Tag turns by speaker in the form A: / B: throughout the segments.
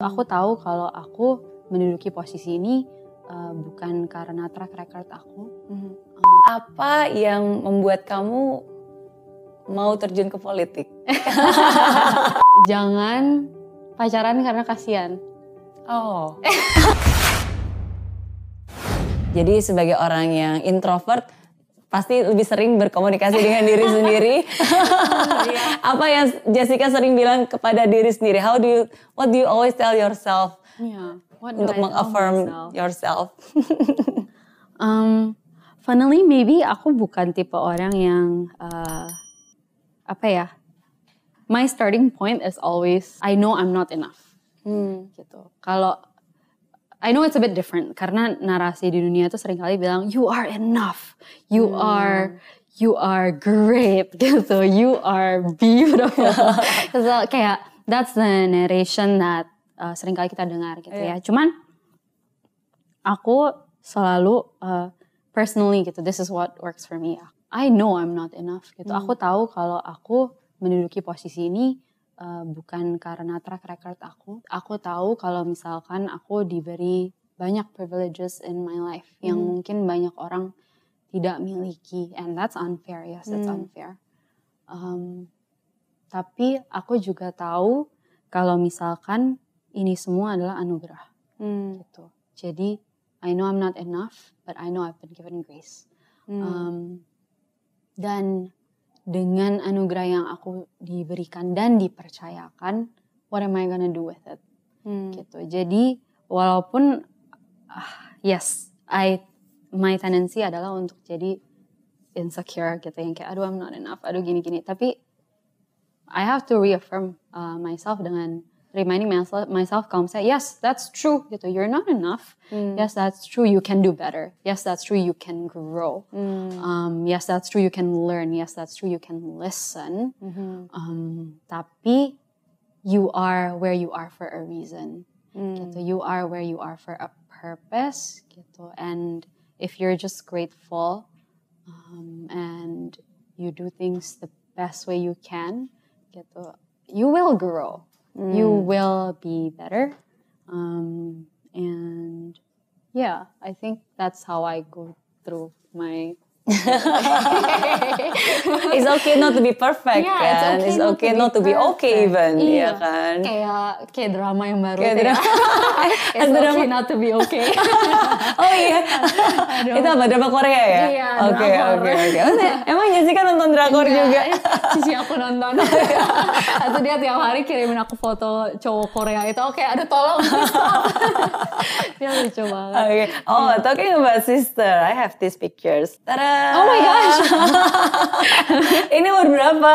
A: Aku tahu kalau aku menduduki posisi ini uh, bukan karena track record aku.
B: Hmm. Apa yang membuat kamu mau terjun ke politik?
A: Jangan pacaran karena kasihan.
B: Oh. Jadi sebagai orang yang introvert pasti lebih sering berkomunikasi dengan diri sendiri. Apa yang Jessica sering bilang kepada diri sendiri? How do you, what do you always tell yourself
A: Yeah. What
B: untuk mengaffirm yourself?
A: Um, funnily maybe aku bukan tipe orang yang uh, apa ya? My starting point is always I know I'm not enough.
B: Hmm.
A: Gitu. Kalau I know it's a bit different karena narasi di dunia itu sering kali bilang you are enough, you are you are great gitu, you are beautiful. so, kayak that's the narration that uh, sering kali kita dengar gitu ya. Cuman aku selalu uh, personally gitu, this is what works for me. I know I'm not enough gitu. Aku tahu kalau aku menduduki posisi ini uh, bukan karena track record aku. Aku tahu kalau misalkan aku diberi banyak privileges in my life yang mungkin banyak orang tidak miliki, and that's unfair. Yes, it's unfair. Um, tapi aku juga tahu kalau misalkan ini semua adalah anugerah
B: Hmm.
A: gitu. Jadi I know I'm not enough, but I know I've been given grace. Um, dan dengan anugerah yang aku diberikan dan dipercayakan, what am I gonna do with it?
B: Hmm.
A: Gitu. Jadi walaupun ah, yes, I my tendency adalah untuk jadi insecure gitu yang kayak aduh I'm not enough, aduh gini-gini. Tapi I have to reaffirm uh, myself dengan reminding myself myself kalau misalnya yes that's true gitu. You're not enough. Yes that's true you can do better. Yes that's true you can grow. Um, yes that's true you can learn. Yes that's true you can listen. Um, tapi you are where you are for a reason. Gitu. You are where you are for a purpose. Gitu. And if you're just grateful um, and you do things the best way you can gitu you will grow you will be better. Um, and yeah i think that's how i go through my
B: It's okay not to be perfect
A: Yeah,
B: kan? It's okay, not, to be okay even,
A: perfect.
B: ya kan?
A: Kayak kayak drama yang baru
B: Kayak
A: ya.
B: drama.
A: It's okay not to be okay.
B: Oh iya, itu apa drama Korea ya?
A: Iya,
B: Oke oke oke. Emang Jessica nonton drakor
A: Enggak,
B: juga?
A: eh, Cici aku nonton. Atau dia tiap hari kirimin aku foto cowok Korea itu. Oke, aduh tolong. dia lucu banget.
B: Oke. Oh, talking about sister, I have these pictures. Tada!
A: Oh my gosh.
B: Ini umur berapa?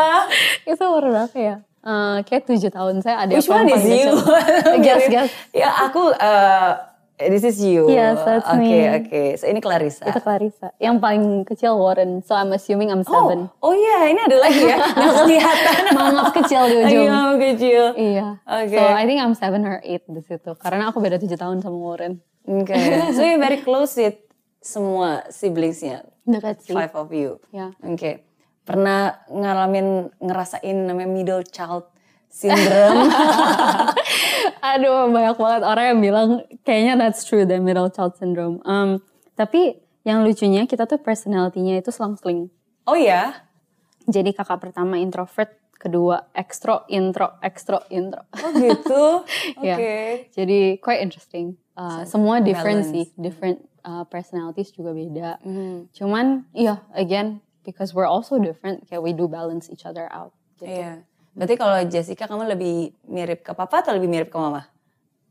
A: itu umur berapa ya? Eh, kayak tujuh tahun saya ada
B: Which one is you?
A: Guess, guess.
B: Ya aku, uh, this is you.
A: Yes, that's
B: Oke
A: me.
B: oke. So ini Clarissa.
A: Itu Clarissa. Yang paling kecil Warren. So I'm assuming I'm seven.
B: Oh, oh iya, ini ada lagi ya. Nggak kelihatan.
A: Mangap kecil di ujung.
B: mau kecil.
A: Iya.
B: Oke.
A: So I think I'm seven or eight di situ. Karena aku beda tujuh tahun sama Warren.
B: Oke. So you're very close with semua siblingsnya.
A: Dekat sih.
B: Five of you.
A: Ya.
B: Oke. Pernah ngalamin ngerasain namanya middle child syndrome?
A: Aduh, banyak banget orang yang bilang kayaknya that's true the middle child syndrome. Um, tapi yang lucunya kita tuh personality-nya itu selang-seling.
B: oh ya?
A: Jadi kakak pertama introvert, kedua ekstro, intro, ekstro, intro.
B: Oh gitu? Oke.
A: Ya. Jadi quite interesting. Uh, semua different
B: balance.
A: sih, different uh, personalities juga beda.
B: Mhm.
A: Cuman, iya, again, because we're also different, kayak we do balance each other out. Gitu.
B: Iya. Berarti kalau Jessica kamu lebih mirip ke papa atau lebih mirip ke mama?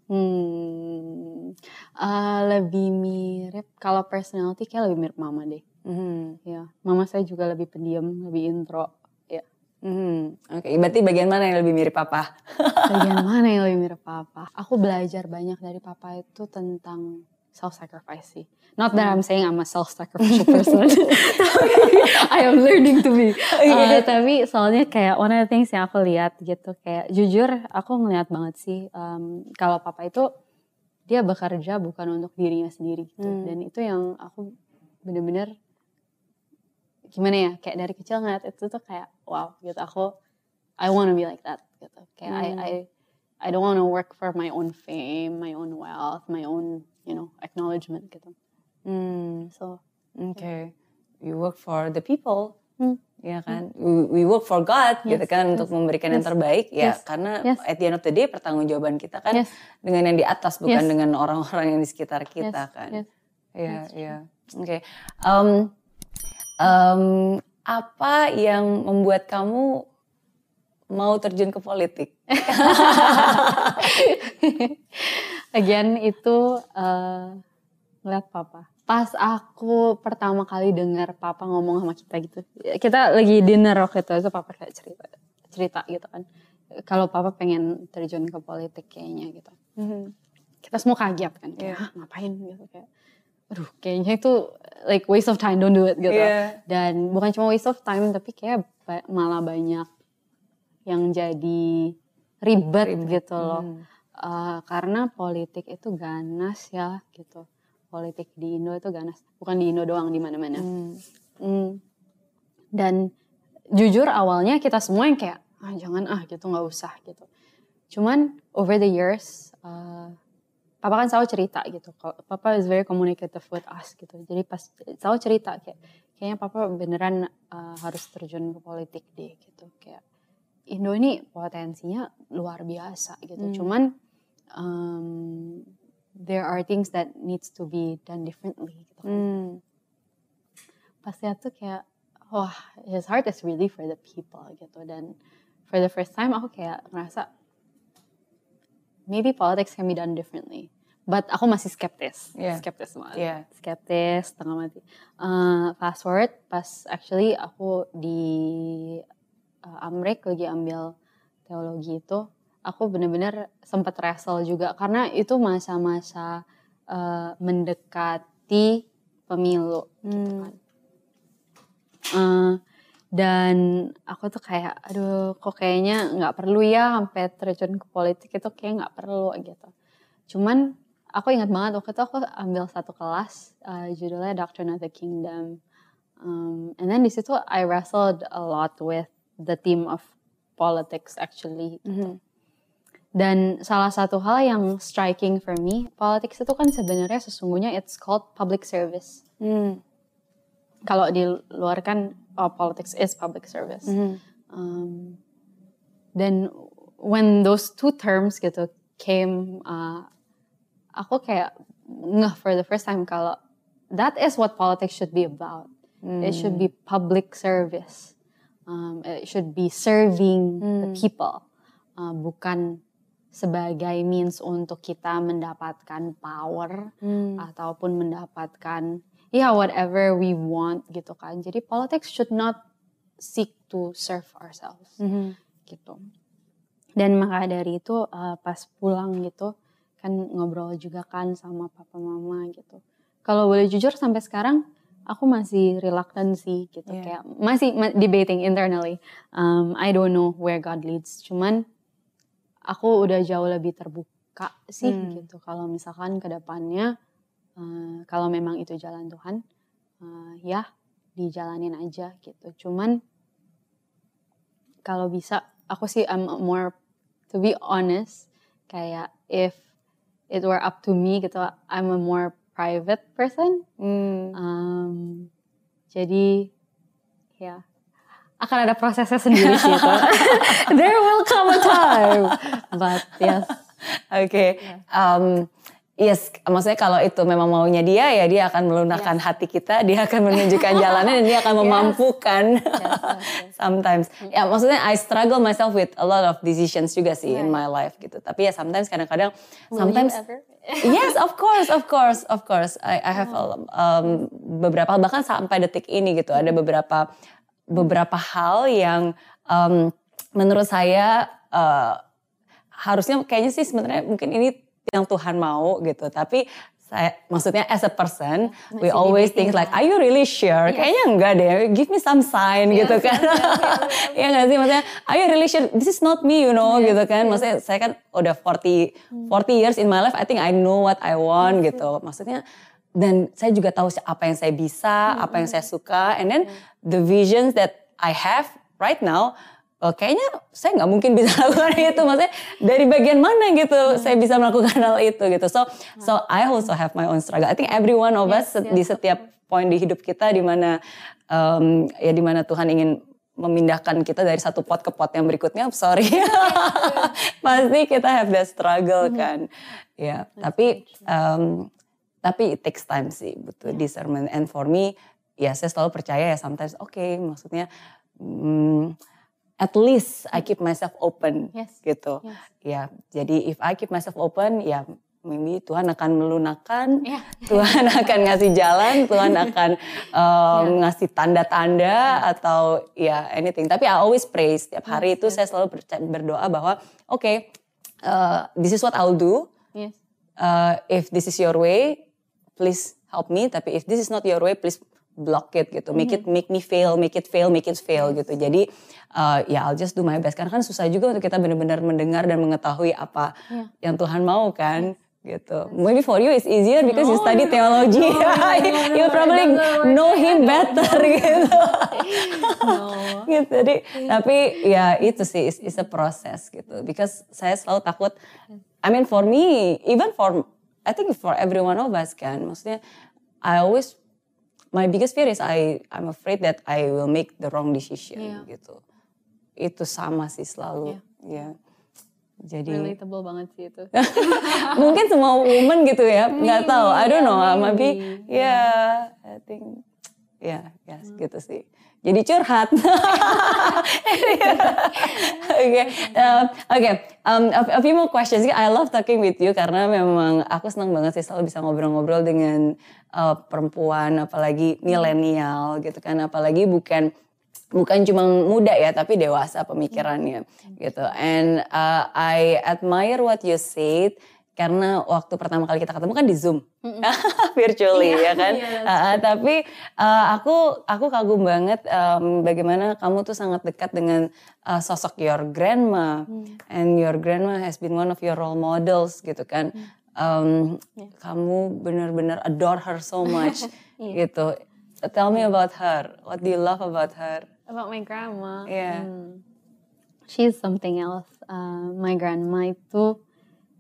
A: Hmm, uh, lebih mirip kalau personality kayak lebih mirip mama deh.
B: Mhm.
A: Ya, mama saya juga lebih pendiam, lebih intro. Ya,
B: Mhm. Oke, berarti bagian mana yang lebih mirip papa?
A: bagian mana yang lebih mirip papa? Aku belajar banyak dari papa itu tentang self sacrifice sih. Not that I'm saying I'm a self sacrificial person. I am learning to be. Uh, tapi soalnya kayak one of the things yang aku lihat gitu kayak jujur aku ngeliat banget sih um, kalau papa itu dia bekerja bukan untuk dirinya sendiri gitu. Dan itu yang aku bener-bener gimana ya kayak dari kecil ngeliat itu tuh kayak wow gitu aku I wanna be like that gitu kayak I I I don't want to work for my own fame, my own wealth, my own you know acknowledgement gitu.
B: Hmm.
A: So
B: Okay. You work for the people.
A: Hmm.
B: Ya kan, we, we work for God gitu
A: Yes,
B: kan untuk memberikan yang
A: yes,
B: terbaik ya
A: yes,
B: karena
A: yes.
B: at the end of the day pertanggungjawaban kita kan
A: Yes.
B: dengan yang di atas bukan
A: Yes.
B: dengan orang-orang yang di sekitar kita
A: Yes,
B: kan.
A: yes. True.
B: iya. Oke. Apa yang membuat kamu mau terjun ke politik?
A: Again itu eh, ngeliat papa. Pas aku pertama kali dengar papa ngomong sama kita gitu. Kita lagi dinner waktu itu, itu papa kayak cerita cerita gitu kan. Kalau papa pengen terjun ke politik kayaknya gitu. Kita semua kaget kan, kayak
B: Iya.
A: "Hah, ngapain gitu kayak. Aduh, kayaknya itu like waste of time, don't do it gitu.
B: Iya.
A: Dan bukan cuma waste of time, tapi kayak ba- malah banyak yang jadi ribet, gitu loh.
B: Hmm.
A: Eh, karena politik itu ganas ya gitu. Politik di Indo itu ganas. Bukan di Indo doang, di mana-mana.
B: Hmm.
A: Hmm. Dan jujur awalnya kita semua yang kayak, ah jangan ah gitu nggak usah gitu. Cuman over the years, eh, Papa kan selalu cerita gitu. Papa is very communicative with us gitu. Jadi pas selalu cerita kayak, kayaknya Papa beneran eh, harus terjun ke politik deh gitu. Kayak Indo ini potensinya luar biasa gitu.
B: Hmm.
A: Cuman um, there are things that needs to be done differently gitu kan
B: Hmm.
A: pas lihat tuh kayak wah his heart is really for the people gitu dan for the first time aku kayak ngerasa maybe politics can be done differently but aku masih skeptis
B: Yeah.
A: skeptis banget
B: Yeah.
A: skeptis setengah mati Eh, fast forward pas actually aku di uh, Amrik lagi ambil teologi itu aku bener-bener sempat wrestle juga. Karena itu masa-masa uh, mendekati pemilu gitu kan. Eh, dan aku tuh kayak aduh kok kayaknya nggak perlu ya sampai terjun ke politik itu kayak nggak perlu gitu. Cuman aku ingat banget waktu itu aku ambil satu kelas eh, judulnya Doctrine of the Kingdom. Um, and then di situ I wrestled a lot with the theme of politics actually
B: Mhm.
A: Dan salah satu hal yang striking for me politics itu kan sebenarnya sesungguhnya it's called public service
B: Hmm.
A: kalau di luar kan oh, politics is public service.
B: Mhm.
A: Um, dan when those two terms gitu came, uh, aku kayak ngeh for the first time kalau that is what politics should be about. It should be public service. Um, it should be serving the people, uh, bukan sebagai means untuk kita mendapatkan power
B: Hmm.
A: ataupun mendapatkan ya whatever we want gitu kan. Jadi politics should not seek to serve ourselves
B: Mhm.
A: gitu. Dan maka dari itu uh, pas pulang gitu kan ngobrol juga kan sama papa mama gitu. Kalau boleh jujur sampai sekarang aku masih reluctant sih gitu
B: Iya.
A: kayak masih ma- debating internally. Um, I don't know where God leads. Cuman aku udah jauh lebih terbuka sih
B: Hmm.
A: gitu. Kalau misalkan ke depannya uh, kalau memang itu jalan Tuhan, uh, ya dijalanin aja gitu. Cuman kalau bisa aku sih I'm more to be honest kayak if it were up to me gitu I'm a more private person
B: Hmm.
A: um, jadi ya akan ada prosesnya sendiri sih itu there will come a time but yes
B: Oke, um, yes, maksudnya kalau itu memang maunya dia ya dia akan melunakkan hati kita, dia akan menunjukkan jalannya dan dia akan memampukan.
A: yes, yes.
B: sometimes, ya maksudnya I struggle myself with a lot of decisions juga sih in my
A: Right.
B: life gitu. Tapi ya sometimes kadang-kadang, sometimes
A: ever?
B: yes, of course, of course, of course. I, I have a- um, beberapa bahkan sampai detik ini gitu ada beberapa beberapa hal yang um, menurut saya uh, harusnya kayaknya sih sebenarnya mungkin ini yang Tuhan mau gitu. Tapi saya maksudnya as a person we
A: Masih
B: always
A: debating
B: think like
A: lah.
B: are you really sure?
A: Yes.
B: Kayaknya enggak deh. Give me some sign gitu kan. Iya nggak sih maksudnya are you really sure this is not me you know
A: Yes,
B: gitu kan.
A: yes.
B: Maksudnya saya kan udah 40 40 years in my life I think I know what I want gitu. Maksudnya dan saya juga tahu apa yang saya bisa, apa yang saya suka and then the visions that I have right now oh, kayaknya saya nggak mungkin bisa lakukan itu. Maksudnya dari bagian mana gitu hmm. saya bisa melakukan hal itu gitu. So so I also have my own struggle. I think every one of yes, us yes. di setiap poin di hidup kita di mana um, ya di mana Tuhan ingin memindahkan kita dari satu pot ke pot yang berikutnya. Sorry. Pasti kita have that struggle hmm. kan. Ya tapi um, tapi it takes time sih butuh discernment. And for me ya saya selalu percaya ya sometimes oke okay, maksudnya um, at least I keep myself open yes. gitu. Yes. Ya, jadi if I keep myself open ya maybe Tuhan akan melunakkan, yeah. Tuhan akan ngasih jalan, Tuhan akan um, yeah. ngasih tanda-tanda yeah. atau ya anything. Tapi I always pray setiap hari yes, itu yes. saya selalu berdoa bahwa oke, okay, uh, this is what I'll do. Yes. Uh, if this is your way, please help me. Tapi if this is not your way, please block it gitu, make it mm-hmm. make me fail, make it fail, make it fail gitu. Jadi uh, ya I'll just do my best. Karena kan susah juga untuk kita benar-benar mendengar dan mengetahui apa yeah. yang Tuhan mau kan gitu. Maybe for you it's easier because no, you study theology. No, no, no, no, you probably know him better gitu. no. gitu. Jadi tapi ya itu sih it's, it's a process gitu. Because saya selalu takut. I mean for me, even for I think for every one of us kan, maksudnya I always my biggest fear is I I'm afraid that I will make the wrong decision yeah. gitu. Itu sama sih selalu. Ya. Yeah. Jadi
A: relatable banget sih itu.
B: mungkin semua woman gitu ya, nggak tahu. I don't know, maybe, maybe. yeah, I think ya, yes, hmm. gitu sih jadi curhat. Oke, um, oke. A, few more questions. I love talking with you karena memang aku senang banget sih selalu bisa ngobrol-ngobrol dengan uh, perempuan, apalagi milenial gitu kan, apalagi bukan bukan cuma muda ya, tapi dewasa pemikirannya gitu. And uh, I admire what you said karena waktu pertama kali kita ketemu kan di Zoom. Virtually iya, ya kan? iya, uh, tapi uh, aku aku kagum banget um, bagaimana kamu tuh sangat dekat dengan uh, sosok your grandma. Hmm. and your grandma has been one of your role models gitu kan? Um, yeah. kamu benar-benar adore her so much yeah. gitu. Tell me about her. What do you love about her?
A: About my grandma?
B: Yeah. Hmm.
A: she's something else. Uh, my grandma itu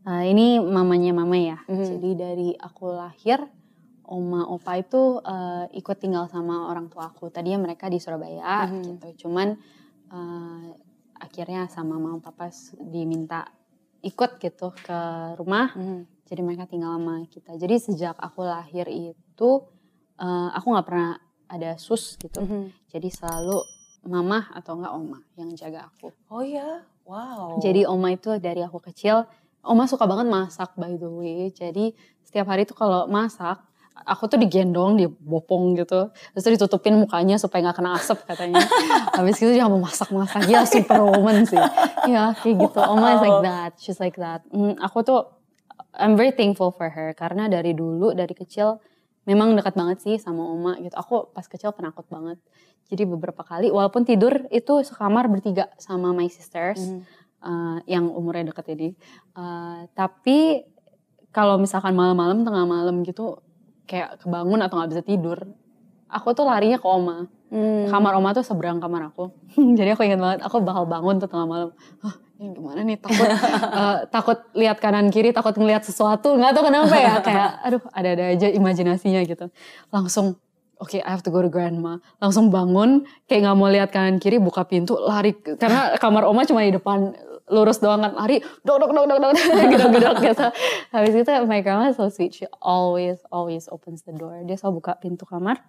A: Uh, ini mamanya mama ya. Mm-hmm. Jadi dari aku lahir, oma opa itu uh, ikut tinggal sama orang tua aku. Tadinya mereka di Surabaya mm-hmm. gitu. Cuman uh, akhirnya sama mama papa diminta ikut gitu ke rumah. Mm-hmm. Jadi mereka tinggal sama kita. Jadi sejak aku lahir itu uh, aku nggak pernah ada sus gitu. Mm-hmm. Jadi selalu mama atau enggak oma yang jaga aku.
B: Oh ya, wow.
A: Jadi oma itu dari aku kecil Oma suka banget masak by the way. Jadi setiap hari tuh kalau masak, aku tuh digendong, dibopong gitu. Terus tuh ditutupin mukanya supaya nggak kena asap katanya. Habis itu dia mau masak-masak. Ya super woman sih. Ya kayak gitu. Oma is like that. She's like that. Hmm, aku tuh I'm very thankful for her. Karena dari dulu, dari kecil memang dekat banget sih sama Oma gitu. Aku pas kecil penakut banget. Jadi beberapa kali walaupun tidur itu sekamar bertiga sama my sisters. Mm uh, yang umurnya deket ini. Uh, tapi kalau misalkan malam-malam tengah malam gitu kayak kebangun atau nggak bisa tidur, aku tuh larinya ke oma. Hmm. Kamar oma tuh seberang kamar aku. Jadi aku ingat banget, aku bakal bangun tuh tengah malam. Ini gimana nih takut uh, takut lihat kanan kiri, takut ngelihat sesuatu, nggak tahu kenapa ya kayak aduh ada-ada aja imajinasinya gitu. Langsung oke okay, I have to go to grandma. Langsung bangun, kayak nggak mau lihat kanan kiri, buka pintu, lari karena kamar oma cuma di depan lurus doang kan lari dok dok dok dok dok gedok gedok gitu. Habis itu my grandma so sweet she always always opens the door. Dia selalu buka pintu kamar.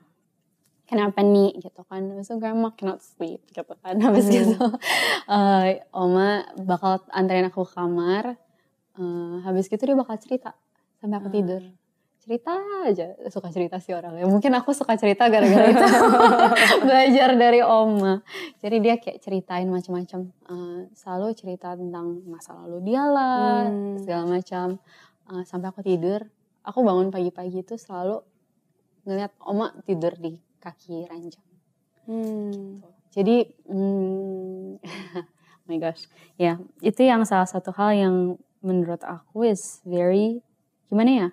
A: Kenapa nih gitu kan. Habis itu grandma cannot sleep gitu kan. Habis hmm. gitu uh, oma bakal anterin aku ke kamar. Uh, habis gitu dia bakal cerita sampai aku hmm. tidur cerita aja. Suka cerita sih orangnya. Mungkin aku suka cerita gara-gara itu. Belajar dari oma. Jadi dia kayak ceritain macam-macam. Uh, selalu cerita tentang masa lalu dia lah hmm. segala macam. Uh, sampai aku tidur. Aku bangun pagi-pagi itu selalu ngeliat oma tidur di kaki ranjang. Hmm. gitu. jadi hmm, oh my gosh. Ya itu yang salah satu hal yang menurut aku is very gimana ya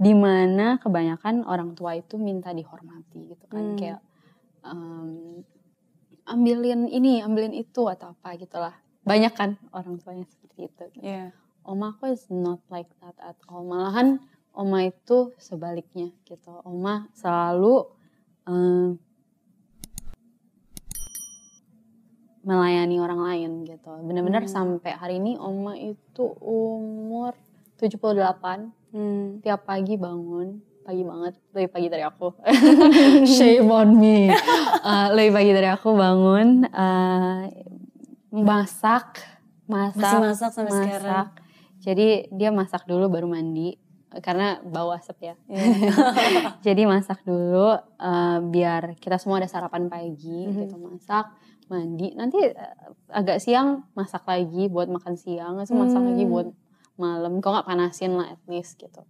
A: di mana kebanyakan orang tua itu minta dihormati gitu kan hmm. kayak um, ambilin ini, ambilin itu atau apa gitulah. Banyak kan orang tuanya seperti itu. gitu.
B: Yeah.
A: Oma aku is not like that at all. Malahan Oma itu sebaliknya gitu. Oma selalu em, melayani orang lain gitu. Bener-bener
B: Hmm.
A: sampai hari ini Oma itu umur 78
B: Hmm.
A: tiap pagi bangun pagi banget lebih pagi dari aku shame on me Eh, lebih pagi dari aku bangun eh, masak masak
B: Masih masak sampai sekarang?
A: jadi dia masak dulu baru mandi karena bau asap ya jadi masak dulu eh, biar kita semua ada sarapan pagi
B: Mhm.
A: gitu masak mandi nanti eh, agak siang masak lagi buat makan siang terus masak lagi
B: Hmm.
A: buat malam kok nggak panasin lah at least gitu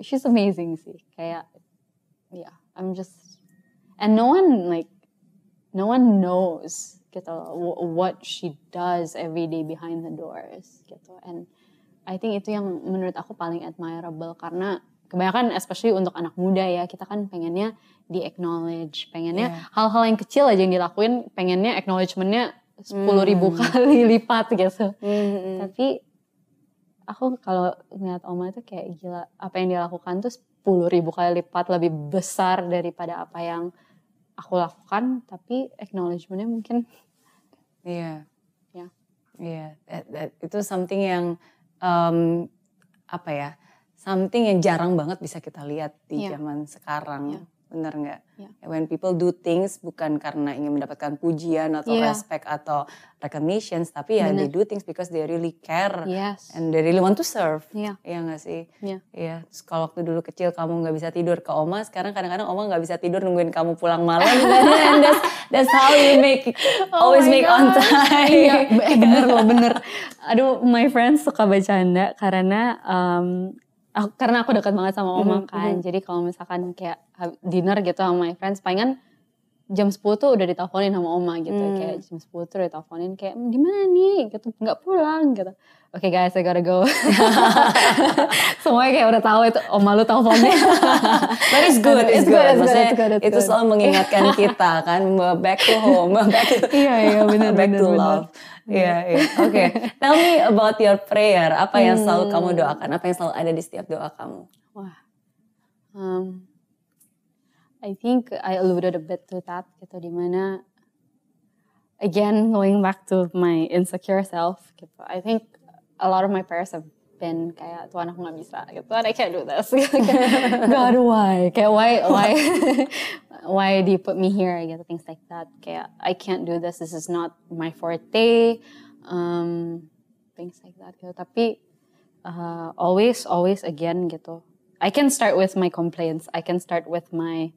A: she's amazing sih kayak yeah I'm just and no one like no one knows gitu wh- what she does every day behind the doors gitu and I think itu yang menurut aku paling admirable karena kebanyakan especially untuk anak muda ya kita kan pengennya di acknowledge pengennya
B: Iya.
A: hal-hal yang kecil aja yang dilakuin pengennya acknowledgementnya sepuluh ribu
B: Hmm.
A: kali lipat gitu
B: Hmm.
A: tapi aku kalau ngeliat Oma itu kayak gila apa yang dia lakukan tuh sepuluh ribu kali lipat lebih besar daripada apa yang aku lakukan tapi acknowledgementnya mungkin
B: Iya.
A: Ya.
B: Iya, that- that- itu something yang um, apa ya? Something yang jarang banget bisa kita lihat di
A: Iya.
B: zaman sekarang.
A: Iya.
B: Bener nggak?
A: Iya.
B: When people do things bukan karena ingin mendapatkan pujian atau
A: Iya.
B: respect atau recognitions, tapi ya
A: Bener.
B: they do things because they really care
A: yes
B: and they really want to serve.
A: Iya.
B: Iya nggak sih?
A: Iya.
B: Iya. Terus kalau waktu dulu kecil kamu nggak bisa tidur ke oma, sekarang kadang-kadang oma nggak bisa tidur nungguin kamu pulang malam. And that's, that's how you make always
A: Oh my
B: make on
A: God.
B: time.
A: Iya, bener loh, bener. Aduh, my friends suka bercanda karena um, aku, karena aku dekat banget sama oma
B: Mhm,
A: kan. Jadi kalau misalkan kayak dinner gitu sama my friends, palingan jam 10 tuh udah diteleponin sama oma gitu.
B: Hmm.
A: Kayak jam 10 tuh udah diteleponin kayak di mana nih gitu, nggak pulang gitu. Oke guys, I gotta go. Semuanya kayak udah tahu itu oma lu teleponnya.
B: But it's good, it's,
A: It's
B: good.
A: good, it's good,
B: Maksudnya
A: it's good, it's
B: itu selalu mengingatkan kita kan back to home, back to
A: Iya, iya, bener,
B: back
A: bener,
B: to
A: bener.
B: love. Iya, iya. Oke. Tell me about your prayer. Apa yang selalu kamu
A: Hmm.
B: doakan? Apa yang selalu ada di setiap doa kamu?
A: Wah, um, I think I alluded a bit to that gitu di mana again going back to my insecure self gitu. I think a lot of my prayers have been kayak Tuhan aku nggak bisa gitu, I can't do this. God why? Kayak why why why do you put me here gitu things like that. Kayak I can't do this. This is not my forte. Um, things like that gitu. Tapi uh, always always again gitu I can start with my complaints I can start with my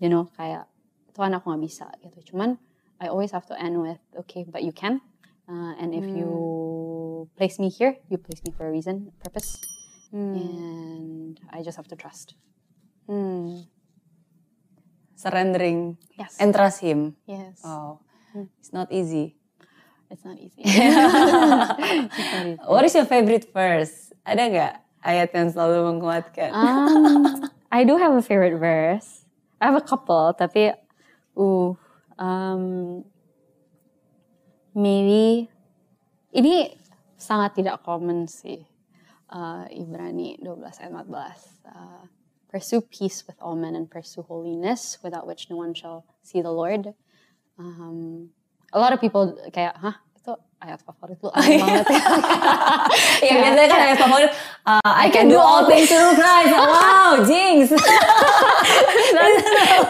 A: you know kayak Tuhan aku nggak bisa gitu cuman I always have to end with okay but you can uh, and if you place me here you place me for a reason purpose and I just have to trust
B: Hmm. Surrendering
A: yes
B: and trust him.
A: yes
B: Oh, it's not easy.
A: it's not easy It's not easy.
B: What is your favorite verse? Ada nggak ayat yang selalu menguatkan?
A: Um, I do have a favorite verse. I have a couple, tapi uh, um, maybe ini sangat tidak common sih. Uh, Ibrani 12 ayat 14. Uh, pursue peace with all men and pursue holiness, without which no one shall see the Lord. Um, a lot of people kayak, hah ayat favorit lu aneh banget ya.
B: Biasanya kan ayat favorit, uh, I can do all things through Christ. Wow, jinx.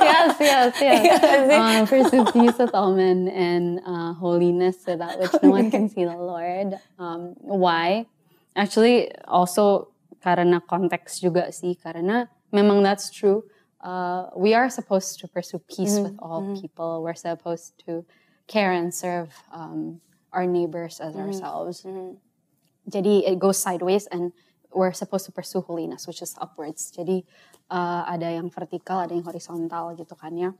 A: yes, yes, yes. Uh, pursue peace with all men and uh, holiness so that which no one can see the Lord. Um, why? Actually, also karena konteks juga sih, karena memang that's true. Uh, we are supposed to pursue peace with all people. We're supposed to care and serve um, our neighbors as ourselves. Jadi it goes sideways and we're supposed to pursue holiness, which is upwards. Jadi uh, ada yang vertikal, ada yang horizontal gitu kan ya.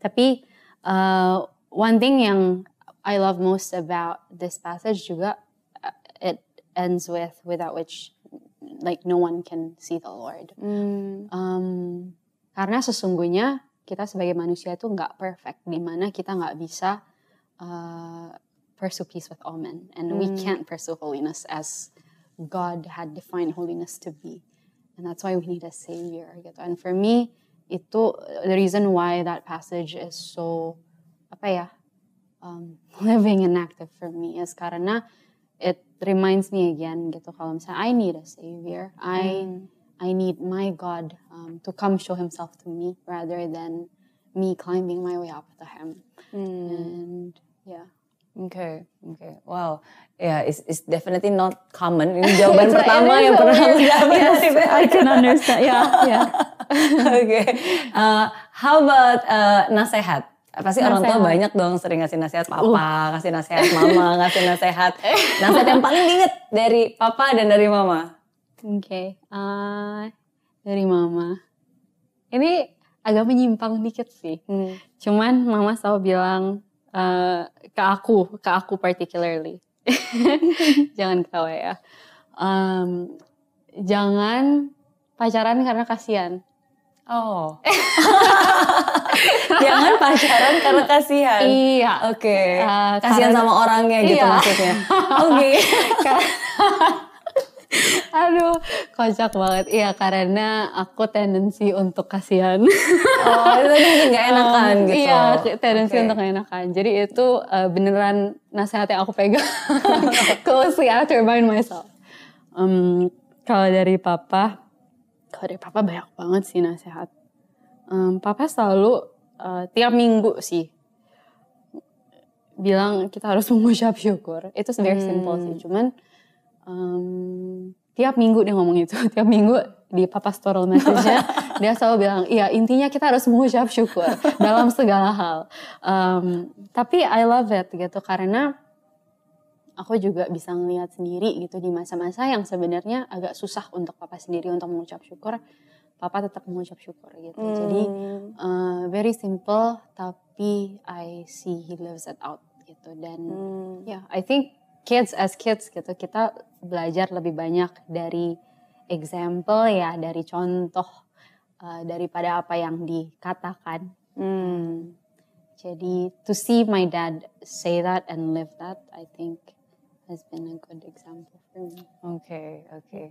A: Tapi uh, one thing yang I love most about this passage juga, uh, it ends with without which like no one can see the Lord.
B: Hmm.
A: Um, karena sesungguhnya kita sebagai manusia itu nggak perfect, di mana kita nggak bisa uh, pursue peace with all men, and we
B: Hmm.
A: can't pursue holiness as God had defined holiness to be, and that's why we need a savior gitu. And for me itu the reason why that passage is so apa ya um, living and active for me is karena it reminds me again gitu kalau misalnya I need a savior, I
B: Hmm.
A: I need my God um, to come show Himself to me rather than me climbing my way up to Him.
B: Hmm.
A: And yeah,
B: Oke, oke, wow, ya, yeah, it's, it's definitely not common. Ini jawaban pertama yang pernah aku dapat
A: Yes. I can understand. Yeah, yeah.
B: Oke, Uh, how about uh, nasehat? Pasti orang tua banyak dong sering ngasih nasihat papa, ngasih nasihat mama, ngasih nasihat. Nasihat yang paling diinget dari papa dan dari mama.
A: Oke, uh, dari Mama. Ini agak menyimpang dikit sih.
B: Hmm.
A: Cuman Mama selalu bilang uh, ke aku, ke aku particularly. jangan ketawa ya. Um, jangan pacaran karena kasihan.
B: Oh. Jangan pacaran karena kasihan.
A: Iya.
B: Oke.
A: Uh,
B: kasihan
A: karena-
B: sama orangnya gitu
A: Iya.
B: maksudnya. Oke.
A: Aduh, kocak banget. Iya, karena aku tendensi untuk kasihan.
B: Oh, itu gak enakan gitu.
A: Iya, tendensi
B: Oke.
A: untuk gak enakan. Jadi itu uh, beneran nasihat yang aku pegang. Closely, I have to remind myself. Um, kalau dari papa, kalau dari papa banyak banget sih nasihat. Um, papa selalu uh, tiap minggu sih bilang kita harus mengucap syukur. Itu very simple sih. Cuman um, tiap minggu dia ngomong itu. Tiap minggu di papa story message-nya dia selalu bilang, iya intinya kita harus mengucap syukur dalam segala hal. Um, tapi I love it gitu karena aku juga bisa ngelihat sendiri gitu di masa-masa yang sebenarnya agak susah untuk papa sendiri untuk mengucap syukur. Papa tetap mengucap syukur gitu. Jadi
B: Hmm.
A: uh, very simple tapi I see he lives it out gitu dan
B: Hmm.
A: ya I think kids as kids gitu kita belajar lebih banyak dari example ya dari contoh uh, daripada apa yang dikatakan
B: Hmm.
A: jadi to see my dad say that and live that I think has been a good example for me
B: Oke, oke.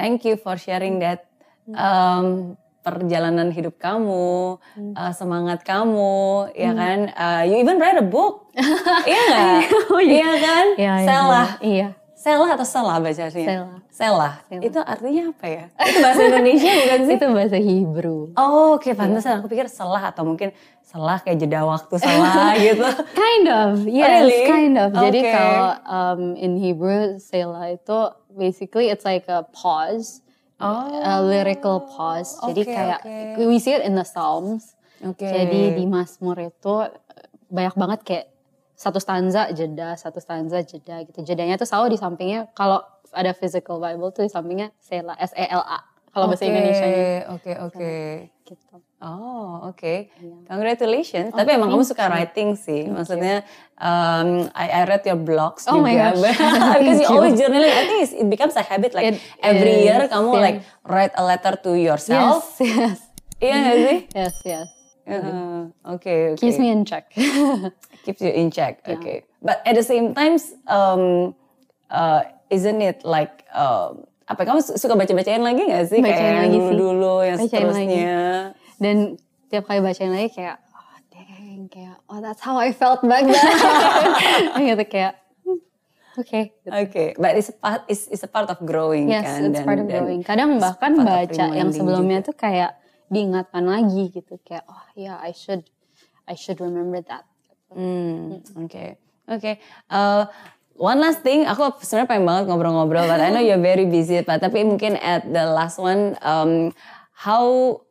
B: Thank you for sharing that um, perjalanan hidup kamu, uh, semangat kamu, ya kan? Uh, you even write a book, iya nggak? Iya kan?
A: Ya, ya,
B: Selah,
A: iya
B: selah atau selah bacanya?
A: Selah.
B: Selah.
A: Selah.
B: Itu artinya apa ya? Itu bahasa Indonesia bukan sih?
A: itu bahasa Hebrew
B: Oh, oke, pantesan aku pikir selah atau mungkin selah kayak jeda waktu selah gitu.
A: Kind of, yes,
B: really?
A: kind of. Jadi
B: Okay.
A: kalau um, in Hebrew Selah itu basically it's like a pause,
B: Oh,
A: a lyrical pause. Jadi
B: oke,
A: kayak
B: oke.
A: we see it in the Psalms.
B: Oke.
A: Jadi di Mazmur itu banyak banget kayak satu stanza jeda, satu stanza jeda gitu. Jedanya tuh selalu di sampingnya kalau ada physical Bible tuh di sampingnya Selah, S E L A. Kalau bahasa
B: Oke,
A: Indonesia
B: Oke, oke.
A: gitu.
B: Oh, oke.
A: Iya.
B: Congratulations.
A: Oh,
B: Tapi emang kamu suka
A: you.
B: writing sih. Maksudnya, um, I, I read your blogs
A: Oh my
B: juga.
A: gosh.
B: Because you always journaling. I think it's- it becomes a habit. Like
A: It
B: every
A: is,
B: year kamu
A: yeah.
B: like write a letter to yourself.
A: Yes, yes,
B: Iya gak sih?
A: yes, yes.
B: Uh, Oke, oke.
A: Keeps me in check.
B: Keeps you in check.
A: Yeah.
B: Okay. But at the same times, um, uh, isn't it like um, apa kamu su- suka baca-bacain lagi gak sih
A: Bacain
B: kayak yang
A: lagi sih.
B: dulu-dulu yang
A: Bacain
B: seterusnya?
A: Dan tiap kali bacain lagi kayak, oh dang, kayak, oh that's how I felt back then. gitu kayak, hmm, oke. gitu.
B: Oke, but it's a part it's, it's a part of growing
A: Yes,
B: kan.
A: it's
B: dan-
A: part of growing. Kadang bahkan baca yang sebelumnya
B: juga.
A: tuh kayak diingatkan lagi gitu. Kayak, oh yeah, I should, I should remember that.
B: Hmm, oke. Oke. Uh, one last thing, aku sebenarnya pengen banget ngobrol-ngobrol, but I know you're very busy, but tapi mungkin at the last one, um, how,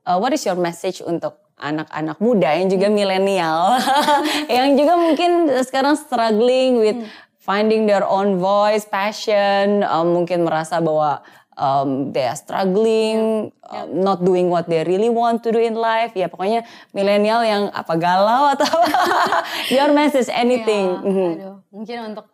B: uh, what is your message untuk anak-anak muda yang juga milenial, yang juga mungkin sekarang struggling with finding their own voice, passion, um, mungkin merasa bahwa um, they are struggling, um, not doing what they really want to do in life. Ya pokoknya milenial yang apa galau atau your message anything.
A: Ya,
B: Mhm.
A: aduh, mungkin untuk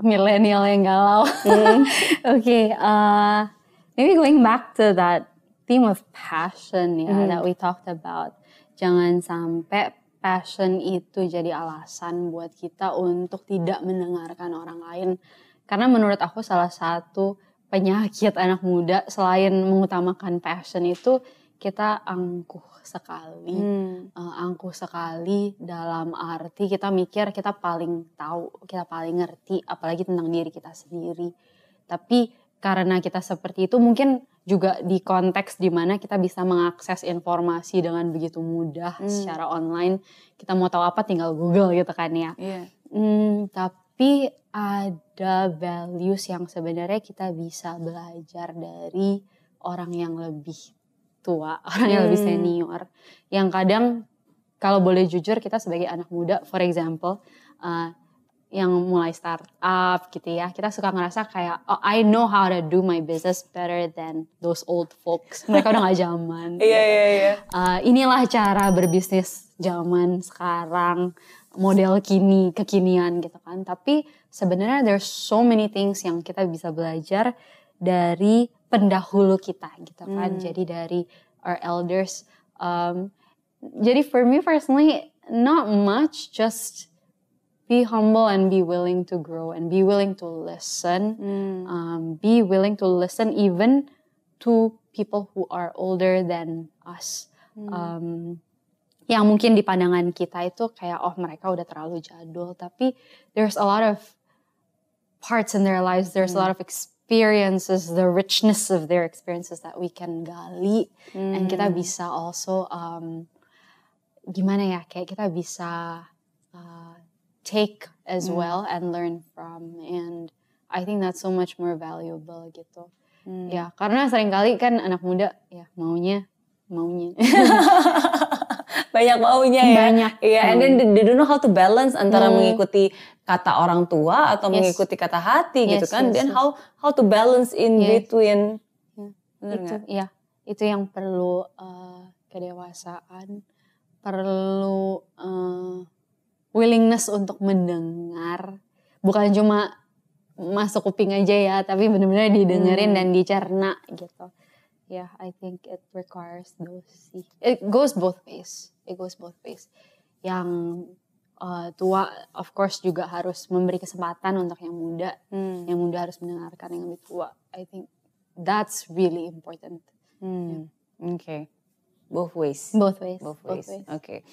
A: milenial yang galau.
B: Hmm.
A: Oke, uh, maybe going back to that theme of passion ya
B: Hmm.
A: that we talked about. jangan sampai passion itu jadi alasan buat kita untuk tidak mendengarkan orang lain. Karena menurut aku salah satu penyakit anak muda selain mengutamakan passion itu kita angkuh sekali, hmm. uh, angkuh sekali dalam arti kita mikir kita paling tahu, kita paling ngerti, apalagi tentang diri kita sendiri. Tapi karena kita seperti itu mungkin juga di konteks di mana kita bisa mengakses informasi dengan begitu mudah hmm. secara online. Kita mau tahu apa tinggal Google gitu kan ya. Yeah. Hmm, tapi ada values yang sebenarnya kita bisa belajar dari orang yang lebih tua, orang yang lebih hmm. senior. Yang kadang kalau boleh jujur kita sebagai anak muda, for example, uh, yang mulai startup gitu ya, kita suka ngerasa kayak oh, I know how to do my business better than those old folks. Mereka udah gak zaman.
B: Iya iya iya.
A: Uh, inilah cara berbisnis zaman sekarang, model kini kekinian gitu kan. Tapi sebenarnya there's so many things yang kita bisa belajar dari pendahulu kita gitu kan. Hmm. Jadi dari our elders. Um, jadi for me personally, not much, just be humble and be willing to grow and be willing to listen. Hmm. Um, be willing to listen even to people who are older than us. Hmm. Um, yang mungkin di pandangan kita itu kayak oh mereka udah terlalu jadul, tapi there's a lot of parts in their lives, there's hmm. a lot of experience experiences, the richness of their experiences that we can gali, hmm. and kita hmm. bisa also um, gimana ya kayak kita bisa uh, take as hmm. well and learn from, and I think that's so much more valuable gitu. Hmm. Ya karena sering kali kan anak muda ya maunya maunya.
B: banyak maunya ya.
A: Banyak.
B: Iya, yeah, and then they don't know how to balance antara hmm. mengikuti kata orang tua atau yes. mengikuti kata hati gitu yes, gitu kan. Yes, then yes. how how to balance in yes. between.
A: Yeah. itu ya, itu yang perlu uh, kedewasaan, perlu uh, willingness untuk mendengar, bukan cuma masuk kuping aja ya, tapi benar-benar didengerin hmm. dan dicerna gitu yeah, I think it requires those. It goes both ways. It goes both ways. Yang uh, tua, of course, juga harus memberi kesempatan untuk yang muda. Hmm. Yang muda harus mendengarkan yang lebih tua. I think that's really important.
B: Hmm. Yeah. Okay. Both ways.
A: Both ways.
B: Both ways. ways. Okay.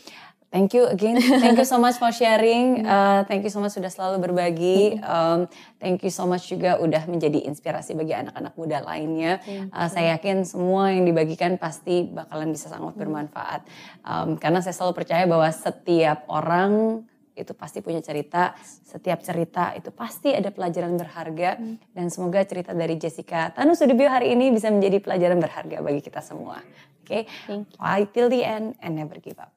B: Thank you again. Thank you so much for sharing. Uh, thank you so much sudah selalu berbagi. Um, thank you so much juga udah menjadi inspirasi bagi anak-anak muda lainnya. Uh, saya yakin semua yang dibagikan pasti bakalan bisa sangat bermanfaat. Um, karena saya selalu percaya bahwa setiap orang itu pasti punya cerita. Setiap cerita itu pasti ada pelajaran berharga. Dan semoga cerita dari Jessica Tanu Sudibyo hari ini bisa menjadi pelajaran berharga bagi kita semua. Oke, okay? fight till the end and never give up.